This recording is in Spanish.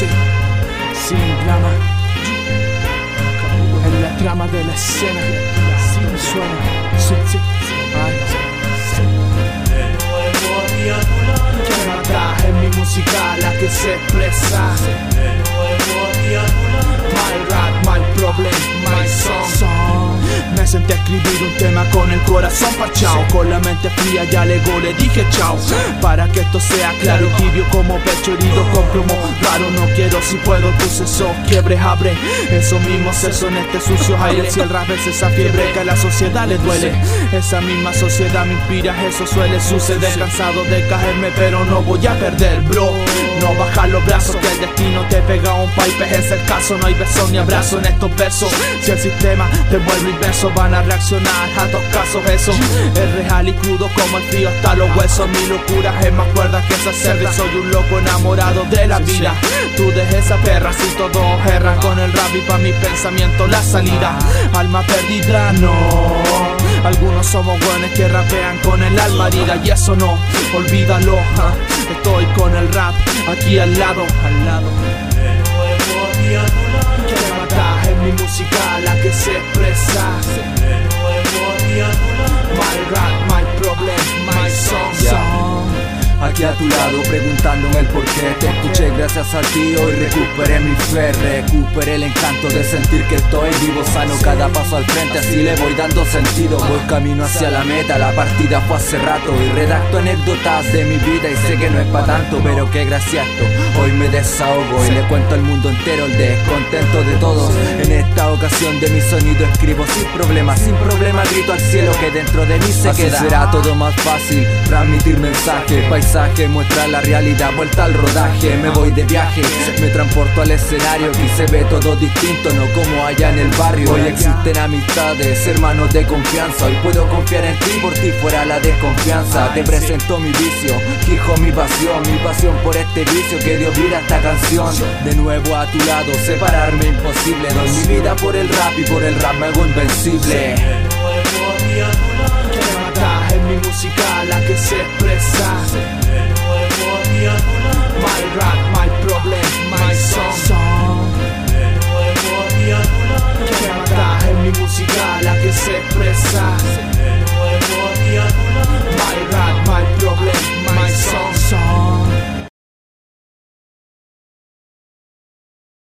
sí, sin drama. En la trama de la escena, sin suena, sí, sí, ay, en mi música la que se expresa. My rap, my problem, my song. Senté a escribir un tema con el corazón parchao Con la mente fría ya le le dije chao. Para que esto sea claro y tibio como pecho herido con plomo. Raro no quiero si puedo tus esos quiebres abre. Esos mismos sesos en este sucio aire. Si el rap es esa fiebre que a la sociedad le duele. Esa misma sociedad me inspira, eso suele suceder. Cansado de caerme pero no voy a perder bro. No bajar los brazos que el destino te pega un pipe. Es el caso, no hay beso ni abrazo en estos versos. Si el sistema te vuelve inverso van a reaccionar a dos casos eso Es real y crudo como el frío hasta los huesos. Mi locura es más cuerda que esa cerda. Soy un loco enamorado de la vida. Tú de esa perra si todos erran Con el rap y pa' mi pensamiento la salida Alma perdida no. Algunos somos buenos que rapean con el alma herida y eso no, olvídalo. Estoy con el rap aquí al lado, al lado. Aquí a tu lado preguntándome el por qué. Te escuché gracias a ti hoy recuperé mi fe. Recuperé el encanto de sentir que estoy vivo Sano. Cada paso al frente así le voy dando sentido. Voy camino hacia la meta, la partida fue hace rato. Y redacto anécdotas de mi vida y sé que no es pa' tanto Pero qué gracia esto, hoy me desahogo. Y le cuento al mundo entero el descontento de todos. En esta ocasión de mi sonido escribo sin problema Sin problema grito al cielo que dentro de mí se Así queda. será todo más fácil Transmitir mensaje muestra la realidad vuelta al rodaje. Me voy de viaje, me transporto al escenario Aquí se ve todo distinto, no como allá en el barrio. Hoy existen amistades, hermanos de confianza. Hoy puedo confiar en ti por ti fuera la desconfianza. Te presento mi vicio, fijo mi pasión Mi pasión por este vicio que dio vida a esta canción. De nuevo a tu lado, separarme imposible. Doy mi vida por el rap y por el rap me hago invencible. Mi música la que se expresa. expresa. Se nuevo